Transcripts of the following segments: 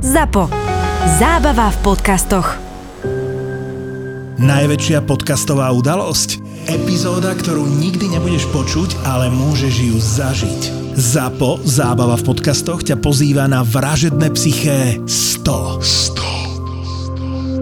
ZAPO. Zábava v podcastoch. Najväčšia podcastová udalosť? Epizóda, ktorú nikdy nebudeš počuť, ale môžeš ju zažiť. ZAPO, zábava v podcastoch, ťa pozýva na vražedné psyché 100. 100.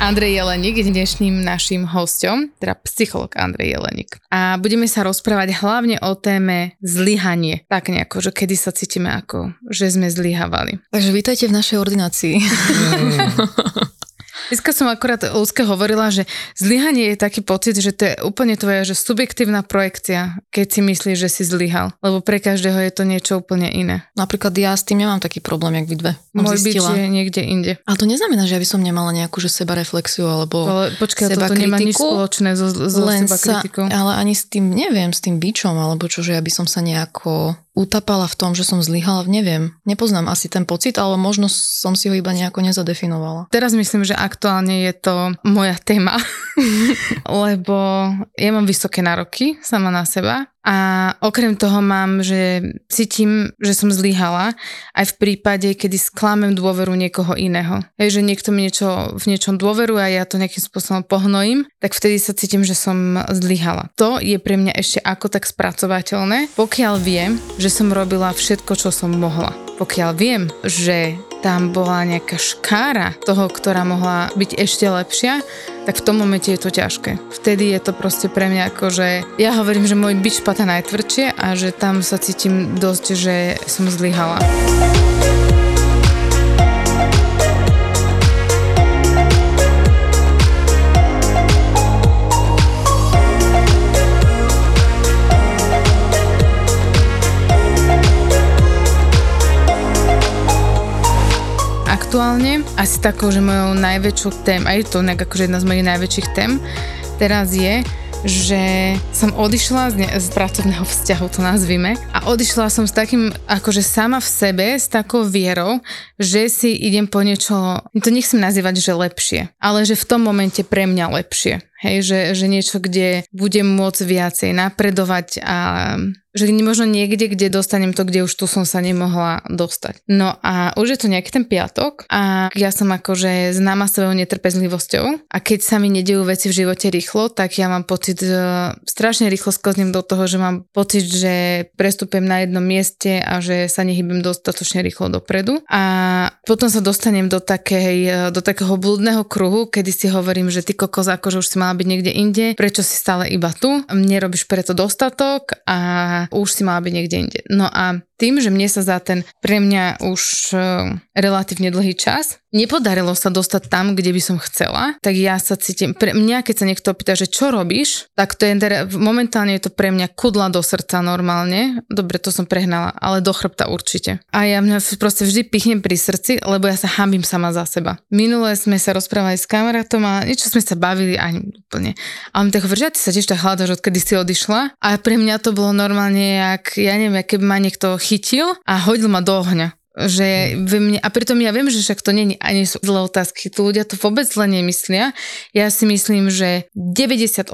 Andrej Jelenik je dnešným našim hosťom, teda psycholog Andrej Jelenik. A budeme sa rozprávať hlavne o téme zlyhanie. Tak nejako, že kedy sa cítime ako, že sme zlyhávali. Takže vítajte v našej ordinácii. Dneska som akorát Lúske hovorila, že zlyhanie je taký pocit, že to je úplne tvoja že subjektívna projekcia, keď si myslíš, že si zlyhal. Lebo pre každého je to niečo úplne iné. Napríklad ja s tým nemám taký problém, jak vy dve. Môj byť je niekde inde. Ale to neznamená, že ja by som nemala nejakú že seba reflexiu alebo Ale počkaj, seba toto nemá nič spoločné so, so len seba sa, kritikou. ale ani s tým, neviem, s tým bičom, alebo čo, že ja by som sa nejako utapala v tom, že som zlyhala, neviem. Nepoznám asi ten pocit, ale možno som si ho iba nejako nezadefinovala. Teraz myslím, že aktuálne je to moja téma, lebo ja mám vysoké nároky sama na seba a okrem toho mám, že cítim, že som zlyhala aj v prípade, kedy sklamem dôveru niekoho iného. Hej, že niekto mi niečo, v niečom dôveruje a ja to nejakým spôsobom pohnojím, tak vtedy sa cítim, že som zlyhala. To je pre mňa ešte ako tak spracovateľné, pokiaľ viem, že som robila všetko, čo som mohla. Pokiaľ viem, že tam bola nejaká škára toho, ktorá mohla byť ešte lepšia, tak v tom momente je to ťažké. Vtedy je to proste pre mňa ako, že ja hovorím, že môj bič pata najtvrdšie a že tam sa cítim dosť, že som zlyhala. Aktuálne asi takou, že mojou najväčšou tém, aj to nejak akože jedna z mojich najväčších tém teraz je, že som odišla z, ne- z pracovného vzťahu, to nazvime, a odišla som s takým, akože sama v sebe, s takou vierou, že si idem po niečo, to nechcem nazývať, že lepšie, ale že v tom momente pre mňa lepšie. Hej, že, že niečo, kde budem môcť viacej napredovať a že možno niekde, kde dostanem to, kde už tu som sa nemohla dostať. No a už je to nejaký ten piatok a ja som akože známa svojou netrpezlivosťou a keď sa mi nedejú veci v živote rýchlo, tak ja mám pocit, že strašne rýchlo sklznem do toho, že mám pocit, že prestupujem na jednom mieste a že sa nehybem dostatočne rýchlo dopredu a potom sa dostanem do, takej, do takého blúdneho kruhu, kedy si hovorím, že ty kokos, akože už si mala byť niekde inde, prečo si stále iba tu, nerobíš preto dostatok a už si mala byť niekde inde. No a tým, že mne sa za ten pre mňa už uh, relatívne dlhý čas nepodarilo sa dostať tam, kde by som chcela, tak ja sa cítim, pre mňa keď sa niekto pýta, že čo robíš, tak to je, momentálne je to pre mňa kudla do srdca normálne, dobre, to som prehnala, ale do chrbta určite. A ja mňa proste vždy pichnem pri srdci, lebo ja sa hambím sama za seba. Minule sme sa rozprávali s kamarátom a niečo sme sa bavili ani úplne. A on tak hovorí, ty sa tiež tak hľadaš, odkedy si odišla. A pre mňa to bolo normálne, jak, ja neviem, keby ma niekto chytil a hodil ma do ohňa že ve mne, a pritom ja viem, že však to nie ani sú zlé otázky, tu ľudia to vôbec zle nemyslia. Ja si myslím, že 98%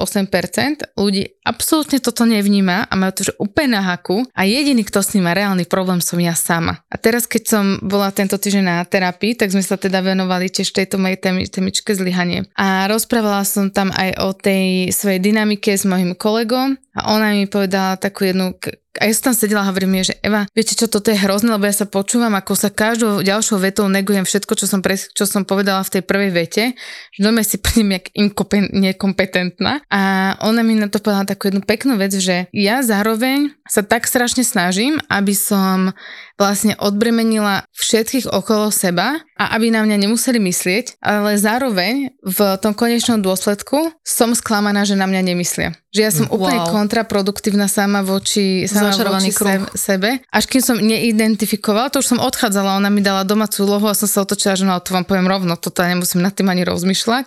ľudí absolútne toto nevníma a majú to že úplne na haku a jediný, kto s ním má reálny problém, som ja sama. A teraz, keď som bola tento týždeň na terapii, tak sme sa teda venovali tiež tejto mojej témi, témičke zlyhanie. A rozprávala som tam aj o tej svojej dynamike s mojim kolegom a ona mi povedala takú jednu a ja som tam sedela a hovorím jej, že Eva, viete čo, toto je hrozné, lebo ja sa počúvam, ako sa každou ďalšou vetou negujem všetko, čo som, pre, čo som povedala v tej prvej vete, že doma si prídem jak inkopen, nekompetentná. A ona mi na to povedala takú jednu peknú vec, že ja zároveň sa tak strašne snažím, aby som vlastne odbremenila všetkých okolo seba a aby na mňa nemuseli myslieť, ale zároveň v tom konečnom dôsledku som sklamaná, že na mňa nemyslia. Že ja som Wow. úplne kontraproduktívna sama voči, sama Začarovaný voči kruh. se- sebe. Až kým som neidentifikovala, to už som odchádzala, ona mi dala domácu úlohu a som sa otočila, že no to vám poviem rovno, toto nemusím nad tým ani rozmýšľať,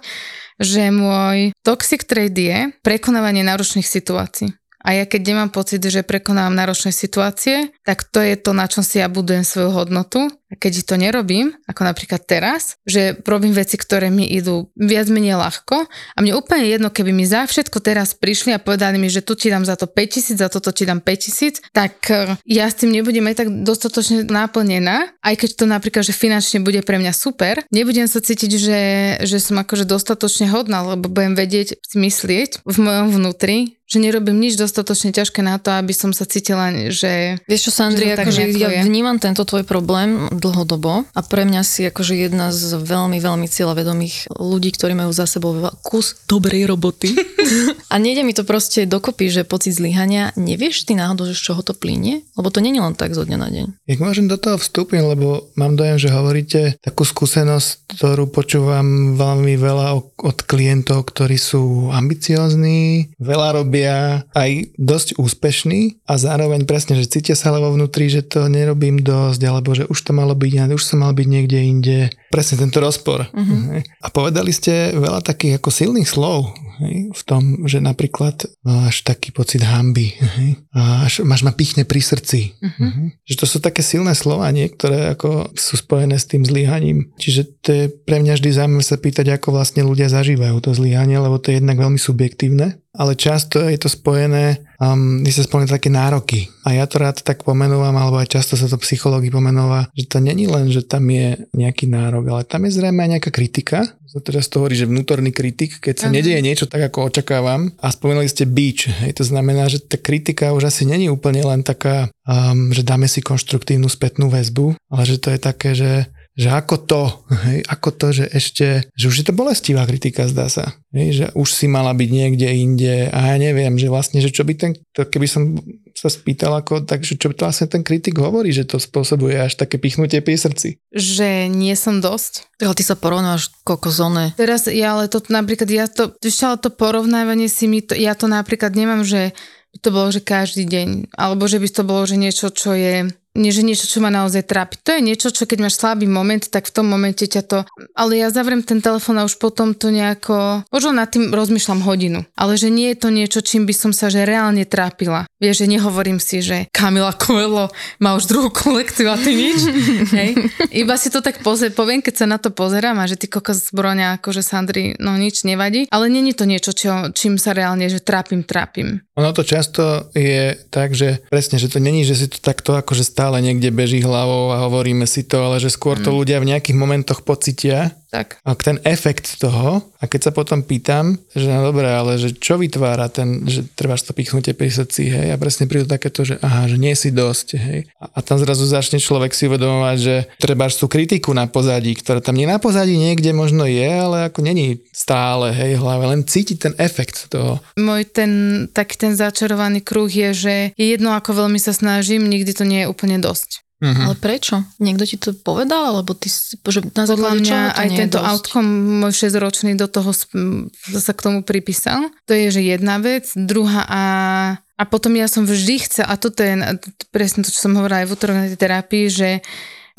že môj toxic trade je prekonávanie náročných situácií. A ja keď nemám pocit, že prekonávam náročné situácie, tak to je to, na čom si ja budujem svoju hodnotu. A keď to nerobím, ako napríklad teraz, že robím veci, ktoré mi idú viac menej ľahko a mne úplne jedno, keby mi za všetko teraz prišli a povedali mi, že tu ti dám za to 5000, za toto ti dám 5000, tak eh, ja s tým nebudem aj tak dostatočne náplnená, aj keď to napríklad, že finančne bude pre mňa super, nebudem sa cítiť, že, že som akože dostatočne hodná, lebo budem vedieť myslieť v mojom vnútri, že nerobím nič dostatočne ťažké na to, aby som sa cítila, že Vieš čo, Sandri, akože ja je. vnímam tento tvoj problém dlhodobo a pre mňa si akože jedna z veľmi, veľmi cieľavedomých ľudí, ktorí majú za sebou kus dobrej roboty. a nejde mi to proste dokopy, že pocit zlyhania, nevieš ty náhodou, že z čoho to plynie? Lebo to není len tak zo dňa na deň. Jak môžem do toho vstúpiť, lebo mám dojem, že hovoríte takú skúsenosť, ktorú počúvam veľmi veľa od klientov, ktorí sú ambiciozní, veľa robia, aj dosť úspešní a zároveň presne, že cítia sa ale vo vnútri, že to nerobím dosť, alebo že už to malo byť, už som mal byť niekde inde. Presne tento rozpor. Uh-huh. A povedali ste veľa takých ako silných slov hej, v tom, že napríklad máš taký pocit hamby, hej, až, máš ma pichne pri srdci. Uh-huh. Že to sú také silné slova, niektoré ako sú spojené s tým zlyhaním. Čiže to je pre mňa vždy zaujímavé sa pýtať, ako vlastne ľudia zažívajú to zlyhanie, lebo to je jednak veľmi subjektívne, ale často je to spojené, um, vy sa spomínate také nároky. A ja to rád tak pomenúvam, alebo aj často sa to psychológi pomenúva, že to není len, že tam je nejaký nárok, ale tam je zrejme aj nejaká kritika. Sa teraz to hovorí, že vnútorný kritik, keď sa nedieje niečo tak, ako očakávam. A spomínali ste beach. Hej, to znamená, že tá kritika už asi není úplne len taká, um, že dáme si konštruktívnu spätnú väzbu, ale že to je také, že že ako to, hej, ako to, že ešte, že už je to bolestivá kritika, zdá sa. Hej, že už si mala byť niekde inde a ja neviem, že vlastne, že čo by ten, to keby som sa spýtal ako, takže čo by to vlastne ten kritik hovorí, že to spôsobuje až také pichnutie pri srdci. že nie som dosť. Ale ty sa porovnáš kokozone. Teraz ja ale to napríklad, ja to, ale to porovnávanie si mi, to, ja to napríklad nemám, že to bolo, že každý deň, alebo že by to bolo, že niečo, čo je nie, že niečo, čo ma naozaj trápi. To je niečo, čo keď máš slabý moment, tak v tom momente ťa to... Ale ja zavriem ten telefón a už potom to nejako... Možno nad tým rozmýšľam hodinu. Ale že nie je to niečo, čím by som sa že reálne trápila. Vieš, že nehovorím si, že Kamila Coelho má už druhú kolekciu a ty nič. Hej. Iba si to tak poze- poviem, keď sa na to pozerám a že ty kokos zbroňa, akože Sandri, no nič nevadí. Ale není to niečo, čo, čím sa reálne, že trápim, trápim. Ono to často je tak, že presne, že to není, že si to takto akože stále niekde beží hlavou a hovoríme si to, ale že skôr to ľudia v nejakých momentoch pocitia Tak. a ten efekt toho a keď sa potom pýtam, že no dobré, ale že čo vytvára ten, že treba to pichnutie pri srdci, hej, a presne prídu takéto, že aha, že nie si dosť, hej. A, a tam zrazu začne človek si uvedomovať, že treba tú kritiku na pozadí, ktorá tam nie na pozadí niekde možno je, ale ako není stále, hej, hlave, len cíti ten efekt toho. Môj ten, taký ten začarovaný kruh je, že je jedno, ako veľmi sa snažím, nikdy to nie je úplne dosť. Mhm. Ale prečo? Niekto ti to povedal? Alebo ty, si- že na Podľa základe mňa aj tento dosť? outcome môj 6-ročný do toho sa k tomu pripísal. To je, že jedna vec. Druhá a, a potom ja som vždy chcela, a toto je presne to, čo som hovorila aj v útorok na tej terapii, že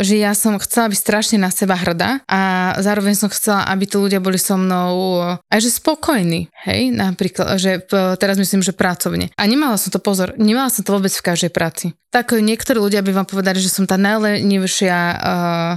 že ja som chcela byť strašne na seba hrdá a zároveň som chcela, aby tí ľudia boli so mnou aj že spokojní, hej, napríklad, že p- teraz myslím, že pracovne. A nemala som to pozor, nemala som to vôbec v každej práci. Tak niektorí ľudia by vám povedali, že som tá najlenivšia uh,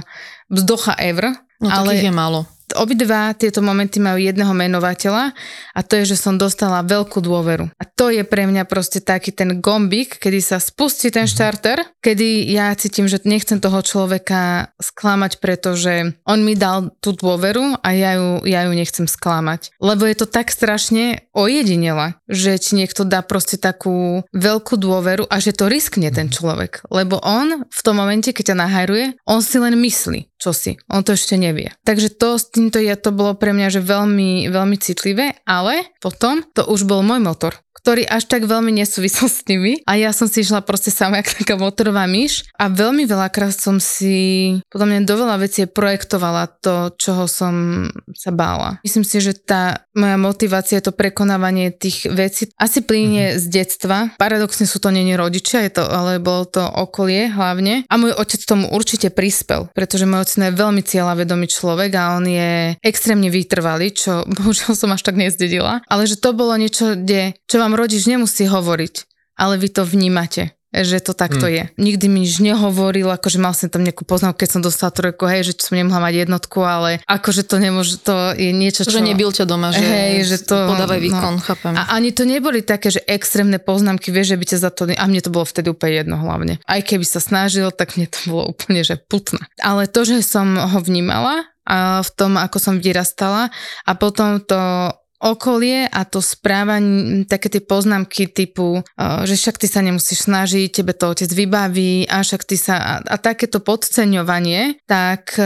vzdocha ever, No ale je málo. Obidva tieto momenty majú jedného menovateľa a to je, že som dostala veľkú dôveru. A to je pre mňa proste taký ten gombík, kedy sa spustí ten štarter, kedy ja cítim, že nechcem toho človeka sklamať, pretože on mi dal tú dôveru a ja ju, ja ju nechcem sklamať. Lebo je to tak strašne ojedinela, že ti niekto dá proste takú veľkú dôveru a že to riskne ten človek. Lebo on v tom momente, keď ťa nahajruje, on si len myslí, čo si. On to ešte nevie. Takže to s týmto je, to bolo pre mňa že veľmi, veľmi citlivé, ale potom to už bol môj motor. Ktorý až tak veľmi nesúvisel s nimi a ja som si išla proste sama jak taká motorová myš a veľmi veľakrát som si podľa mňa do veľa vecí projektovala to, čoho som sa bála. Myslím si, že tá moja motivácia, to prekonávanie tých vecí asi plíne mm-hmm. z detstva. Paradoxne sú to nie rodičia, je to, ale bolo to okolie hlavne. A môj otec tomu určite prispel, pretože môj otec je veľmi cieľavedomý človek a on je extrémne vytrvalý, čo bohužiaľ som až tak nezdedila. Ale že to bolo niečo, kde, čo vám rodič nemusí hovoriť, ale vy to vnímate že to takto hmm. je. Nikdy mi nič nehovoril, akože mal som tam nejakú poznámku, keď som dostala trojku, hej, že som nemohla mať jednotku, ale akože to nemôže, to je niečo, čo... Že nebyl ťa doma, že, hej, že to, podávaj no. výkon, no. chápem. A ani to neboli také, že extrémne poznámky, vieš, že by ťa za to... A mne to bolo vtedy úplne jedno hlavne. Aj keby sa snažil, tak mne to bolo úplne, že putná. Ale to, že som ho vnímala a v tom, ako som vyrastala a potom to okolie a to správanie, také tie poznámky typu, že však ty sa nemusíš snažiť, tebe to otec vybaví a však ty sa, a, a takéto podceňovanie, tak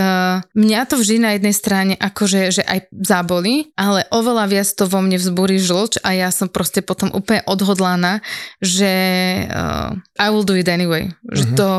mňa to vždy na jednej strane akože že aj zaboli, ale oveľa viac to vo mne vzbúri žlč a ja som proste potom úplne odhodlaná, že uh, I will do it anyway. Že mhm. to,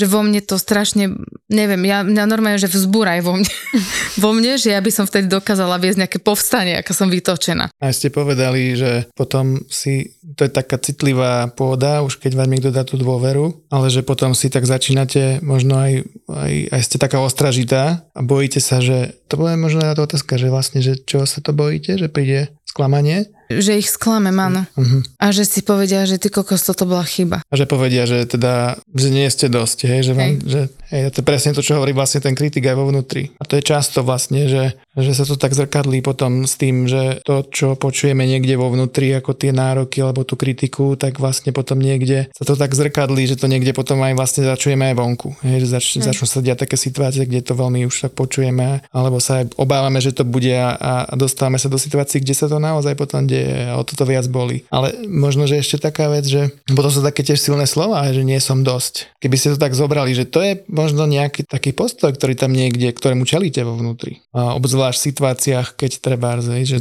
že vo mne to strašne, neviem, ja, mňa normálne, že vzbúraj vo mne, vo mne, že ja by som vtedy dokázala viesť nejaké povstanie, ako som vytočená. A ste povedali, že potom si, to je taká citlivá pôda, už keď vám niekto dá tú dôveru, ale že potom si tak začínate, možno aj, aj, aj ste taká ostražitá a bojíte sa, že to bude možno na to otázka, že vlastne, že čo sa to bojíte, že príde sklamanie že ich sklamem, áno. Uh-huh. A že si povedia, že ty kokos, toto bola chyba. A že povedia, že teda, že nie ste dosť, hej, že, vám, hej. že hej, to je presne to, čo hovorí vlastne ten kritik aj vo vnútri. A to je často vlastne, že, že sa to tak zrkadlí potom s tým, že to, čo počujeme niekde vo vnútri, ako tie nároky alebo tú kritiku, tak vlastne potom niekde sa to tak zrkadlí, že to niekde potom aj vlastne začujeme aj vonku. Hej, že zač, hej. začnú sa diať také situácie, kde to veľmi už tak počujeme, alebo sa aj obávame, že to bude a, a dostávame sa do situácií, kde sa to naozaj potom deje a o toto viac boli. Ale možno, že ešte taká vec, že potom sú také tiež silné slova, že nie som dosť. Keby ste to tak zobrali, že to je možno nejaký taký postoj, ktorý tam niekde, ktorému čelíte vo vnútri. A obzvlášť v situáciách, keď treba, že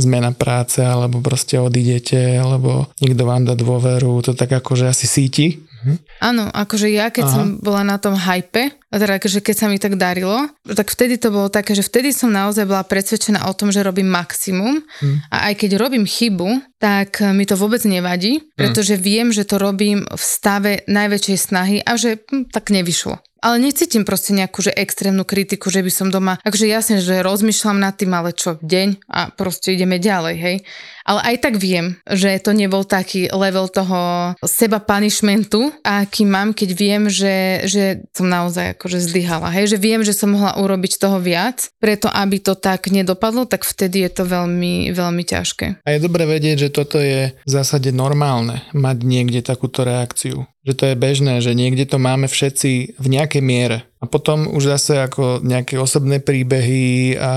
zmena práce, alebo proste odídete, alebo niekto vám dá dôveru, to tak akože asi síti Mhm. Áno, akože ja keď Aha. som bola na tom hype, a teda akože keď sa mi tak darilo, tak vtedy to bolo také, že vtedy som naozaj bola presvedčená o tom, že robím maximum hmm. a aj keď robím chybu, tak mi to vôbec nevadí, mhm. pretože viem, že to robím v stave najväčšej snahy a že hm, tak nevyšlo. Ale necítim proste nejakú že extrémnu kritiku, že by som doma, akože jasne, že rozmýšľam nad tým, ale čo, deň a proste ideme ďalej, hej. Ale aj tak viem, že to nebol taký level toho seba punishmentu, aký mám, keď viem, že, že som naozaj akože zlyhala, hej, že viem, že som mohla urobiť toho viac, preto aby to tak nedopadlo, tak vtedy je to veľmi, veľmi ťažké. A je dobre vedieť, že toto je v zásade normálne, mať niekde takúto reakciu že to je bežné, že niekde to máme všetci v nejakej miere. A potom už zase ako nejaké osobné príbehy a, a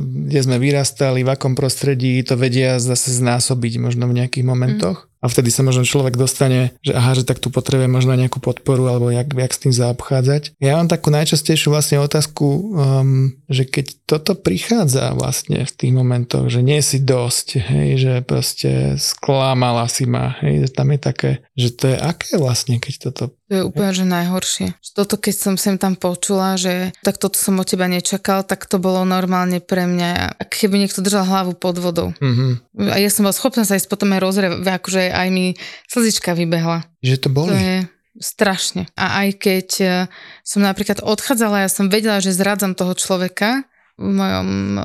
kde sme vyrastali, v akom prostredí to vedia zase znásobiť možno v nejakých momentoch. Mm. A vtedy sa možno človek dostane, že aha, že tak tu potrebuje možno nejakú podporu alebo jak, jak s tým zaobchádzať. Ja mám takú najčastejšiu vlastne otázku, um, že keď toto prichádza vlastne v tých momentoch, že nie si dosť, hej, že proste sklamala si ma, hej, že tam je také, že to je aké vlastne, keď toto to je úplne, že najhoršie. Toto, keď som sem tam počula, že tak toto som od teba nečakal, tak to bolo normálne pre mňa, ak keby niekto držal hlavu pod vodou. Mm-hmm. A ja som bola schopná sa ísť potom aj rozrieť, akože aj mi slzička vybehla. Že to boli? To je strašne. A aj keď e, som napríklad odchádzala, ja som vedela, že zradzam toho človeka v mojom e,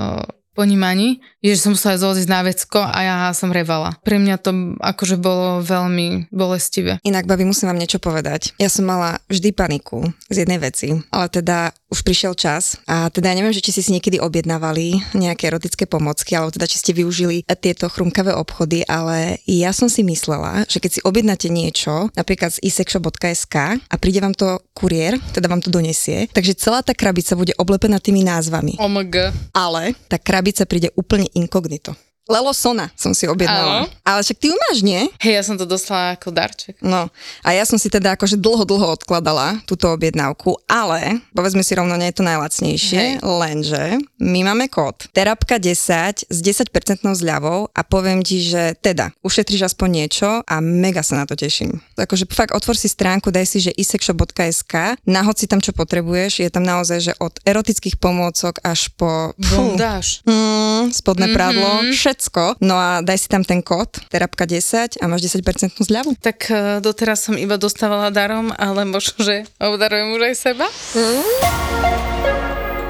ponímaní, že som musela zloziť na vecko a ja som revala. Pre mňa to akože bolo veľmi bolestivé. Inak, babi, musím vám niečo povedať. Ja som mala vždy paniku z jednej veci, ale teda už prišiel čas a teda neviem, že či ste si niekedy objednávali nejaké erotické pomocky, alebo teda či ste využili tieto chrumkavé obchody, ale ja som si myslela, že keď si objednáte niečo, napríklad z isexshop.sk a príde vám to kuriér, teda vám to donesie, takže celá tá krabica bude oblepená tými názvami. OMG. Ale tá krabica príde úplne inkognito. Lelo Sona som si objednala. Áno. Ale však ty ju máš, nie? Hej, ja som to dostala ako darček. No a ja som si teda akože dlho, dlho odkladala túto objednávku, ale povedzme si rovno, nie je to najlacnejšie, Hej. lenže my máme kód terapka 10 s 10% zľavou a poviem ti, že teda ušetríš aspoň niečo a mega sa na to teším. Akože fakt otvor si stránku, daj si, že isexshop.sk, nahod si tam čo potrebuješ, je tam naozaj, že od erotických pomôcok až po... Bondáž. Mm, spodné mm-hmm. prádlo, všetko. No a daj si tam ten kód, terapka 10 a máš 10% zľavu. Tak eh, doteraz som iba dostávala darom, ale možno, že obdarujem už aj seba.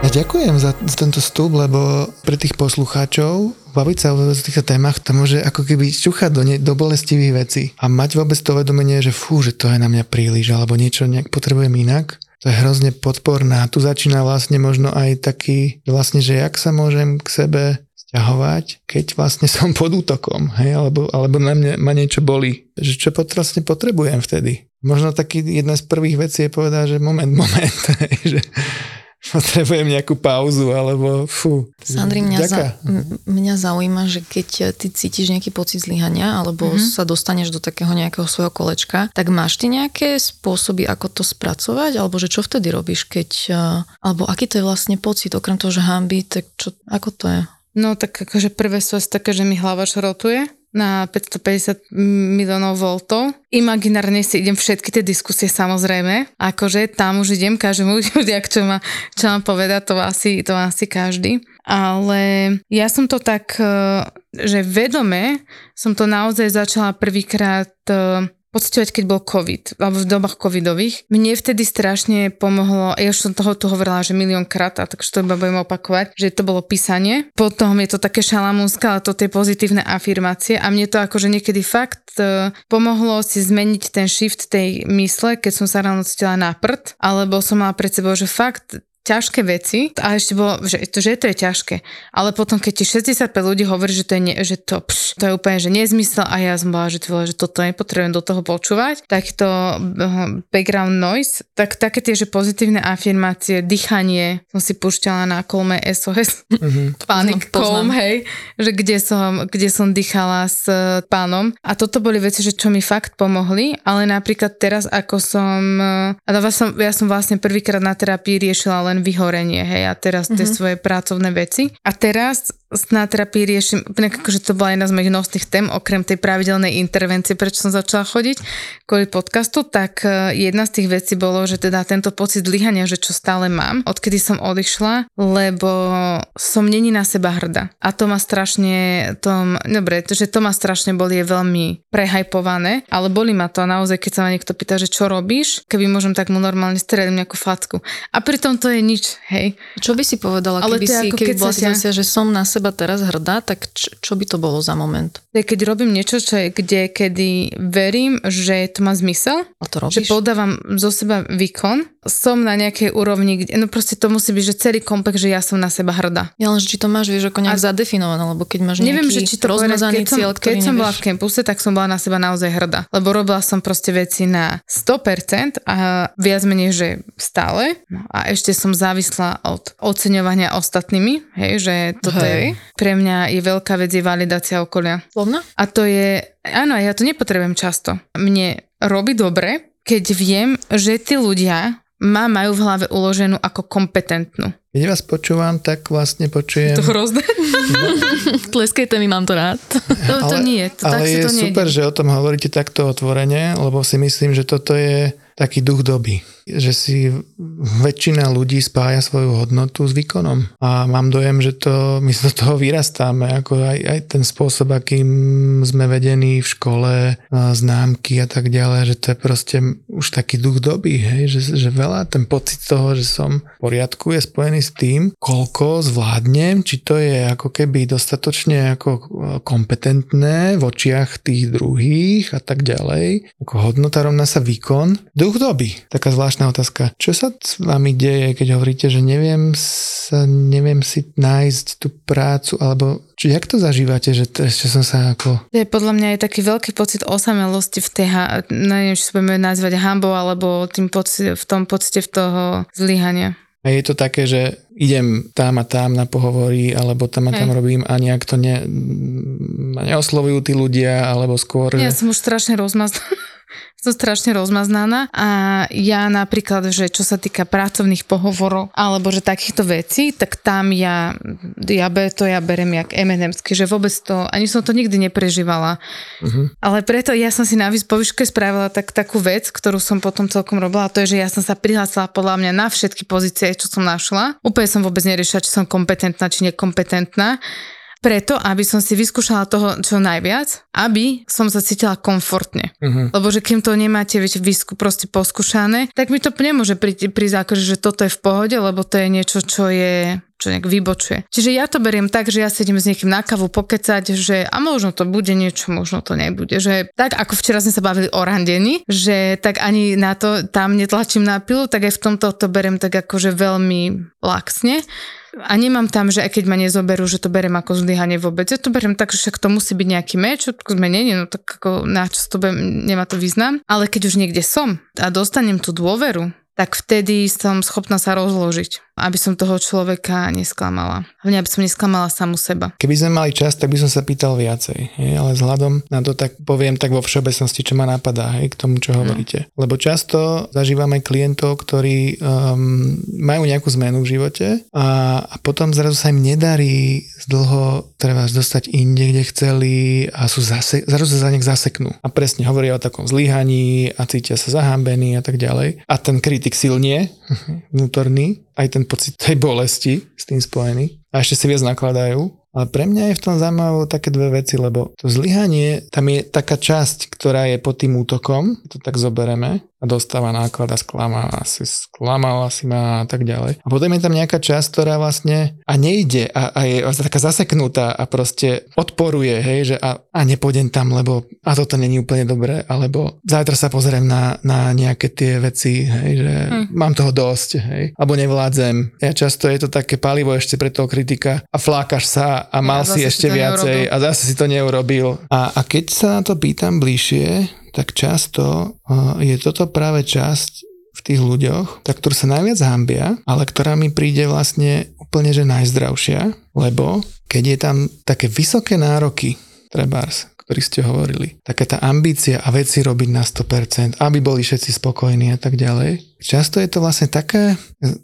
Ja ďakujem za, za tento vstup, lebo pre tých poslucháčov baviť sa o týchto témach, to môže ako keby čuchať do, ne, do bolestivých vecí a mať vôbec to vedomenie, že fú, že to je na mňa príliš, alebo niečo nejak potrebujem inak. To je hrozne podporné a tu začína vlastne možno aj taký, vlastne, že jak sa môžem k sebe stiahovať, keď vlastne som pod útokom, hej, alebo, alebo na mňa ma niečo bolí, že čo vlastne potrebujem vtedy. Možno taký jedna z prvých vecí je povedať, že moment, moment, hej, že potrebujem nejakú pauzu, alebo fú. Sandri, mňa, za, Ďaká. m- mňa zaujíma, že keď ty cítiš nejaký pocit zlyhania alebo mm-hmm. sa dostaneš do takého nejakého svojho kolečka, tak máš ty nejaké spôsoby, ako to spracovať? Alebo že čo vtedy robíš, keď... Alebo aký to je vlastne pocit, okrem toho, že hamby, tak čo, ako to je? No tak akože prvé sú asi také, že mi hlava šrotuje na 550 miliónov voltov. Imaginárne si idem všetky tie diskusie samozrejme. Akože tam už idem každému jak čo má, čo mám povedať, to asi, to asi každý. Ale ja som to tak, eh, že vedome som to naozaj začala prvýkrát eh, pocitovať, keď bol COVID, alebo v dobách covidových. Mne vtedy strašne pomohlo, ja už som toho tu hovorila, že miliónkrát, a takže to iba budem opakovať, že to bolo písanie. Potom je to také šalamúnske, ale to tie pozitívne afirmácie a mne to akože niekedy fakt e, pomohlo si zmeniť ten shift tej mysle, keď som sa ráno cítila na prd, alebo som mala pred sebou, že fakt ťažké veci. A ešte bolo, že, to, že to je ťažké. Ale potom, keď ti 65 ľudí hovorí, že to je, ne, že to, pš, to je úplne že nezmysel a ja som bola, že, to, že toto nepotrebujem do toho počúvať, tak to background noise, tak také tie, že pozitívne afirmácie, dýchanie som si púšťala na kolme SOS, mm-hmm. Panic Calm, hej, že kde som, kde som dýchala s eh, pánom. A toto boli veci, že čo mi fakt pomohli, ale napríklad teraz, ako som, a no, som ja som vlastne prvýkrát na terapii riešila len vyhorenie, hej, a teraz mm-hmm. tie svoje pracovné veci. A teraz na terapii riešim, inak akože to bola jedna z mojich nosných tém, okrem tej pravidelnej intervencie, prečo som začala chodiť kvôli podcastu, tak eh, jedna z tých vecí bolo, že teda tento pocit zlyhania, že čo stále mám, odkedy som odišla, lebo som není na seba hrdá. A to ma strašne, to, dobre, že to ma strašne boli, je veľmi prehajpované, ale boli ma to a naozaj, keď sa ma niekto pýta, že čo robíš, keby môžem tak mu normálne strieľať nejakú facku. A pritom to je nič, hej. Čo by si povedala, Ale keby, to si, keby bola situácia, že som na seba teraz hrdá, tak čo, čo by to bolo za moment? Keď robím niečo, čo je, kde, kedy verím, že to má zmysel, A to že robíš? podávam zo seba výkon, som na nejakej úrovni, kde, no proste to musí byť, že celý komplex, že ja som na seba hrdá. Ja len, že či to máš, vieš, ako nejak A- zadefinované, lebo keď máš Neviem, že či to povedať, rozmazaný keď som, cieľ, ktorý keď som bola v campuse, tak som bola na seba naozaj hrdá. Lebo robila som proste veci na 100% a viac menej, že stále. No a ešte som závislá od oceňovania ostatnými, hej, že toto Hej. je, pre mňa je veľká vec, je validácia okolia. Slovna? A to je, áno, ja to nepotrebujem často. Mne robí dobre, keď viem, že tí ľudia ma majú v hlave uloženú ako kompetentnú. Keď vás počúvam, tak vlastne počujem... To hrozné. Tleskajte mi, mám to rád. To, to nie, to, tak ale sa je to nejde. super, že o tom hovoríte takto otvorene, lebo si myslím, že toto je taký duch doby. Že si väčšina ľudí spája svoju hodnotu s výkonom. A mám dojem, že to, my z toho vyrastáme, ako aj, aj ten spôsob, akým sme vedení v škole, známky a tak ďalej, že to je proste už taký duch doby, hej? Že, že veľa ten pocit toho, že som v poriadku je spojený s tým, koľko zvládnem, či to je ako keby dostatočne ako e, kompetentné v očiach tých druhých a tak ďalej. Ako hodnota rovná sa výkon. Duch doby. Taká zvláštna otázka. Čo sa s vami deje, keď hovoríte, že neviem, sa, neviem si nájsť tú prácu, alebo či jak to zažívate, že ešte som sa ako... Je podľa mňa je taký veľký pocit osamelosti v tej, ha- neviem, či sa budeme nazvať hambou, alebo tým pocit, v tom pocite v toho zlyhania. A je to také, že idem tam a tam na pohovory, alebo tam a tam Hej. robím a nejak to ne, neoslovujú tí ľudia, alebo skôr... Ja že- som už strašne rozmaznaná. Som strašne rozmaznaná a ja napríklad, že čo sa týka pracovných pohovorov alebo že takýchto vecí, tak tam ja, ja be, to ja berem jak M&Msky, že vôbec to, ani som to nikdy neprežívala. Mhm. Ale preto ja som si na výs- po výške spravila tak, takú vec, ktorú som potom celkom robila, a to je, že ja som sa prihlásila podľa mňa na všetky pozície, čo som našla. Úplne som vôbec neriešila, či som kompetentná, či nekompetentná. Preto, aby som si vyskúšala toho čo najviac, aby som sa cítila komfortne. Mhm. Lebo že kým to nemáte viete, vysku, proste poskúšané, tak mi to nemôže prísť, prísť akože, že toto je v pohode, lebo to je niečo, čo je čo nejak vybočuje. Čiže ja to beriem tak, že ja sedím s niekým na kavu pokecať, že a možno to bude niečo, možno to nebude. Že tak ako včera sme sa bavili o randení, že tak ani na to tam netlačím na pilu, tak aj v tomto to beriem tak akože veľmi laxne. A nemám tam, že aj keď ma nezoberú, že to berem ako zlyhanie vôbec. Ja to berem tak, že však to musí byť nejaký meč, zmenenie, no tak ako na čo to berem, nemá to význam. Ale keď už niekde som a dostanem tú dôveru, tak vtedy som schopná sa rozložiť, aby som toho človeka nesklamala. Hlavne, aby som nesklamala samu seba. Keby sme mali čas, tak by som sa pýtal viacej, hej, ale vzhľadom na to tak poviem tak vo všeobecnosti, čo ma napadá hej, k tomu, čo hovoríte. Lebo často zažívame klientov, ktorí um, majú nejakú zmenu v živote a, a potom zrazu sa im nedarí dlho treba dostať inde, kde chceli a sú zase, zrazu sa za nich zaseknú. A presne hovoria o takom zlyhaní a cítia sa zahambení a tak ďalej. A ten kritik silnie, vnútorný, aj ten pocit tej bolesti s tým spojený a ešte si viac nakladajú. Ale pre mňa je v tom zaujímavé také dve veci, lebo to zlyhanie, tam je taká časť, ktorá je pod tým útokom, to tak zobereme a dostáva náklad a sklamala si, sklamala si ma a tak ďalej. A potom je tam nejaká časť, ktorá vlastne a nejde a, a je vlastne taká zaseknutá a proste odporuje, hej, že a, a nepôjdem tam, lebo a toto není úplne dobré, alebo zajtra sa pozriem na, na nejaké tie veci, hej, že hm. mám toho dosť, hej, alebo nevládzem. Ja často je to také palivo ešte pre toho kritika a flákaš sa a mal Ja si si ešte to viacej neurobil. a zase si to neurobil. A, a keď sa na to pýtam bližšie, tak často je toto práve časť v tých ľuďoch, tak ktorú sa najviac hambia, ale ktorá mi príde vlastne úplne že najzdravšia, lebo keď je tam také vysoké nároky, trebárs, ktorý ste hovorili, taká tá ambícia a veci robiť na 100%, aby boli všetci spokojní a tak ďalej. Často je to vlastne také,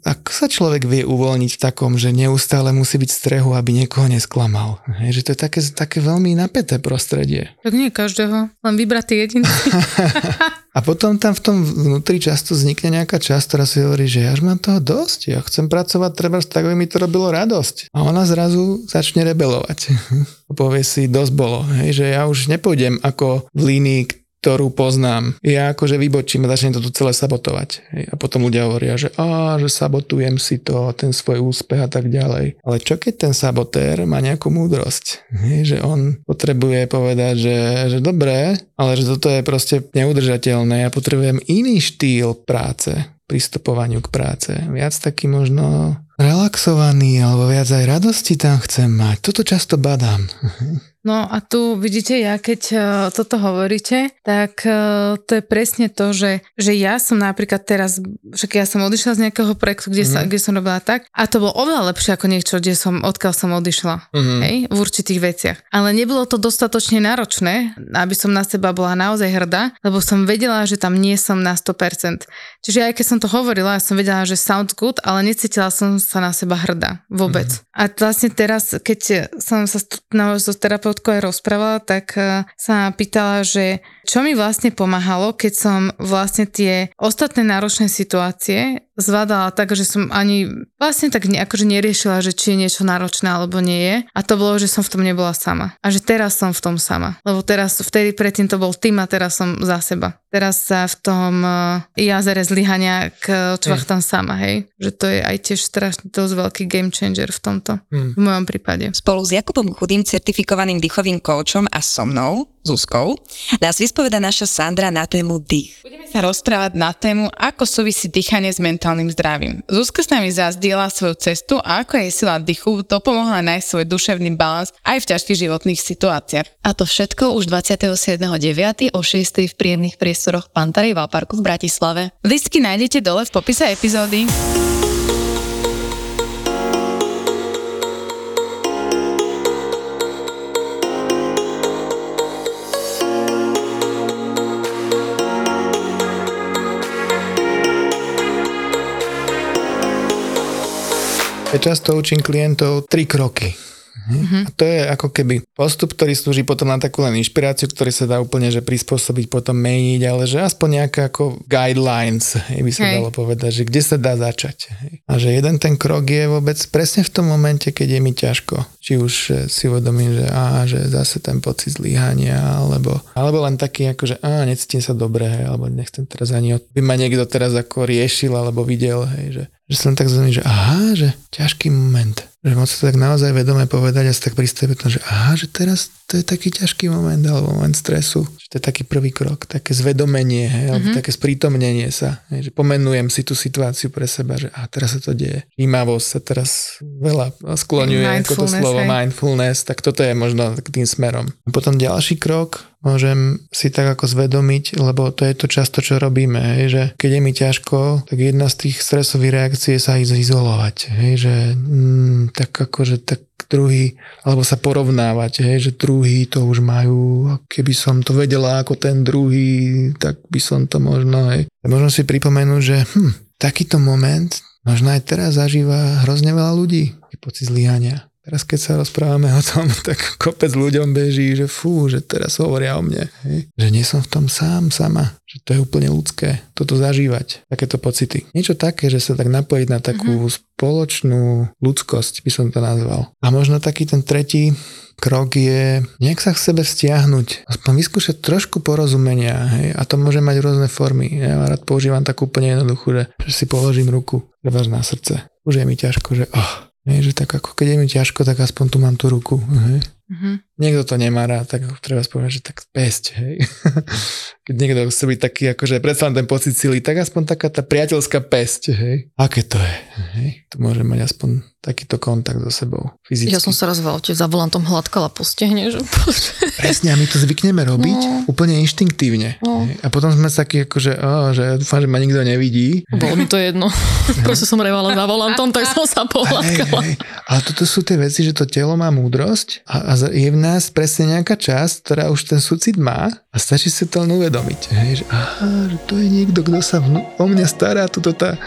ako sa človek vie uvoľniť v takom, že neustále musí byť strehu, aby niekoho nesklamal. Hej, že to je také, také veľmi napäté prostredie. Tak nie každého, len vybratý jedinci. A potom tam v tom vnútri často vznikne nejaká časť, ktorá si hovorí, že ja už mám toho dosť, ja chcem pracovať treba tak, aby mi to robilo radosť. A ona zrazu začne rebelovať. Povie si, dosť bolo, hej, že ja už nepôjdem ako v línii, ktorú poznám. Ja akože vybočím a začnem to tu celé sabotovať. A potom ľudia hovoria, že á, že sabotujem si to, ten svoj úspech a tak ďalej. Ale čo keď ten sabotér má nejakú múdrosť? Že on potrebuje povedať, že, že dobré, ale že toto je proste neudržateľné. Ja potrebujem iný štýl práce, pristupovaniu k práce. Viac taký možno relaxovaný, alebo viac aj radosti tam chcem mať. Toto často badám. No a tu vidíte, ja keď uh, toto hovoríte, tak uh, to je presne to, že, že ja som napríklad teraz, však ja som odišla z nejakého projektu, kde, sa, kde som robila tak a to bolo oveľa lepšie ako niečo, kde som, odkiaľ som odišla, Mhm. hej, v určitých veciach. Ale nebolo to dostatočne náročné, aby som na seba bola naozaj hrdá, lebo som vedela, že tam nie som na 100%. Čiže aj keď som to hovorila, ja som vedela, že sounds good, ale necítila som sa na seba hrdá vôbec. A vlastne teraz, keď som sa s- na- terapeutkou aj rozprávala, tak eh, sa pýtala, že čo mi vlastne pomáhalo, keď som vlastne tie ostatné náročné situácie zvládala tak, že som ani vlastne tak ne, akože neriešila, že či je niečo náročné alebo nie je. A to bolo, že som v tom nebola sama. A že teraz som v tom sama. Lebo teraz, vtedy predtým to bol tým a teraz som za seba. Teraz sa v tom uh, jazere zlyhania k čvachtam sama, hej. Že to je aj tiež strašne dosť veľký game changer v tomto. V mojom prípade. Spolu s Jakubom Chudým, certifikovaným dýchovým koučom a so mnou, Zuzkou, nás vyspoveda naša Sandra na tému dých. Budeme sa rozprávať na tému, ako súvisí dýchanie s mentálnym zdravím. Zuzka s nami zazdiela svoju cestu a ako jej sila dýchu dopomohla nájsť svoj duševný balans aj v ťažkých životných situáciách. A to všetko už 27.9. o 6. v príjemných priestoroch Pantary Valparku v Bratislave. Listky nájdete dole v popise epizódy. Ja často učím klientov tri kroky. Mm-hmm. A to je ako keby postup, ktorý slúži potom na takú len inšpiráciu, ktorý sa dá úplne že prispôsobiť, potom meniť, ale že aspoň nejaké ako guidelines, hej, by sa Hej. dalo povedať, že kde sa dá začať. Hej. A že jeden ten krok je vôbec presne v tom momente, keď je mi ťažko. Či už eh, si uvedomím, že á, že zase ten pocit zlyhania, alebo, alebo len taký ako, že á, necítim sa dobre, hej, alebo nechcem teraz ani, by ma niekto teraz ako riešil, alebo videl, hej, že, že som tak zaujímavý, že aha, že ťažký moment. Že môcť sa tak naozaj vedome povedať a sa tak pristaviť, že aha, že teraz to je taký ťažký moment, alebo moment stresu. To je taký prvý krok, také zvedomenie, hej, alebo Mhm. také sprítomnenie sa. Hej, že pomenujem si tú situáciu pre seba, že a teraz sa to deje. Vnímavosť sa teraz veľa skloňuje, ako to slovo hej. mindfulness, tak toto je možno tak tým smerom. A potom ďalší krok, môžem si tak ako zvedomiť, lebo to je to často, čo robíme, hej, že keď je mi ťažko, tak jedna z tých stresových reakcií je sa ísť izolovať, hej, že mm, tak akože tak druhý, alebo sa porovnávať, hej, že druhý to už majú, a keby som to vedela ako ten druhý, tak by som to možno, hej. A možno si pripomenúť, že hm, takýto moment možno aj teraz zažíva hrozne veľa ľudí, je pocit zlyhania. Teraz keď sa rozprávame o tom, tak kopec ľuďom beží, že fú, že teraz hovoria o mne. Hej. Že nie som v tom sám, sama. Že to je úplne ľudské, toto zažívať, takéto pocity. Niečo také, že sa tak napojiť na takú mm-hmm. spoločnú ľudskosť, by som to nazval. A možno taký ten tretí krok je nejak sa k sebe vzťahnuť. Aspoň vyskúšať trošku porozumenia. Hej? A to môže mať rôzne formy. Ja rád používam takú úplne jednoduchú, že, že si položím ruku treba na srdce. Už je mi ťažko, že oh, hej, že tak ako keď je mi ťažko, tak aspoň tu mám tú ruku. Hej? Mhm. Niekto to nemá rád, tak treba spovedať, že tak pesť, hej. Keď niekto chce byť taký, akože predsa ten pocit sily, tak aspoň taká tá priateľská pesť, hej. Aké to je, hej. To môže mať aspoň takýto kontakt so sebou, fyzicky. Ja som sa raz v za volantom hladkala po stehne, že Presne, a my to zvykneme robiť No. úplne inštinktívne. No. hej. A potom sme takí, akože, oh, že ja dúfam, že ma nikto nevidí. bolo mi to jedno. Proste som revala za volantom, tak som sa pohľadkala. hej. Ale toto sú tie veci, že to telo má múdrosť a, a je v nás presne nejaká časť, ktorá už ten súcit má a stačí si to len uvedomiť. Hej, že, aha, že to je niekto, kto sa vnú, o mňa stará, tuto tá,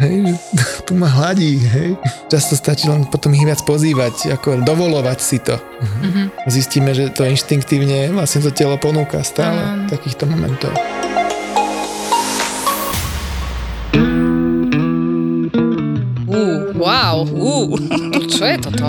hej, že tu ma hladí. Hej. Často stačí len potom ich viac pozývať, ako dovolovať si to. Mhm. Zistíme, že to inštinktívne vlastne to telo ponúka stále Áno. takýchto momentov. Uh, wow. Uh. Čo je toto?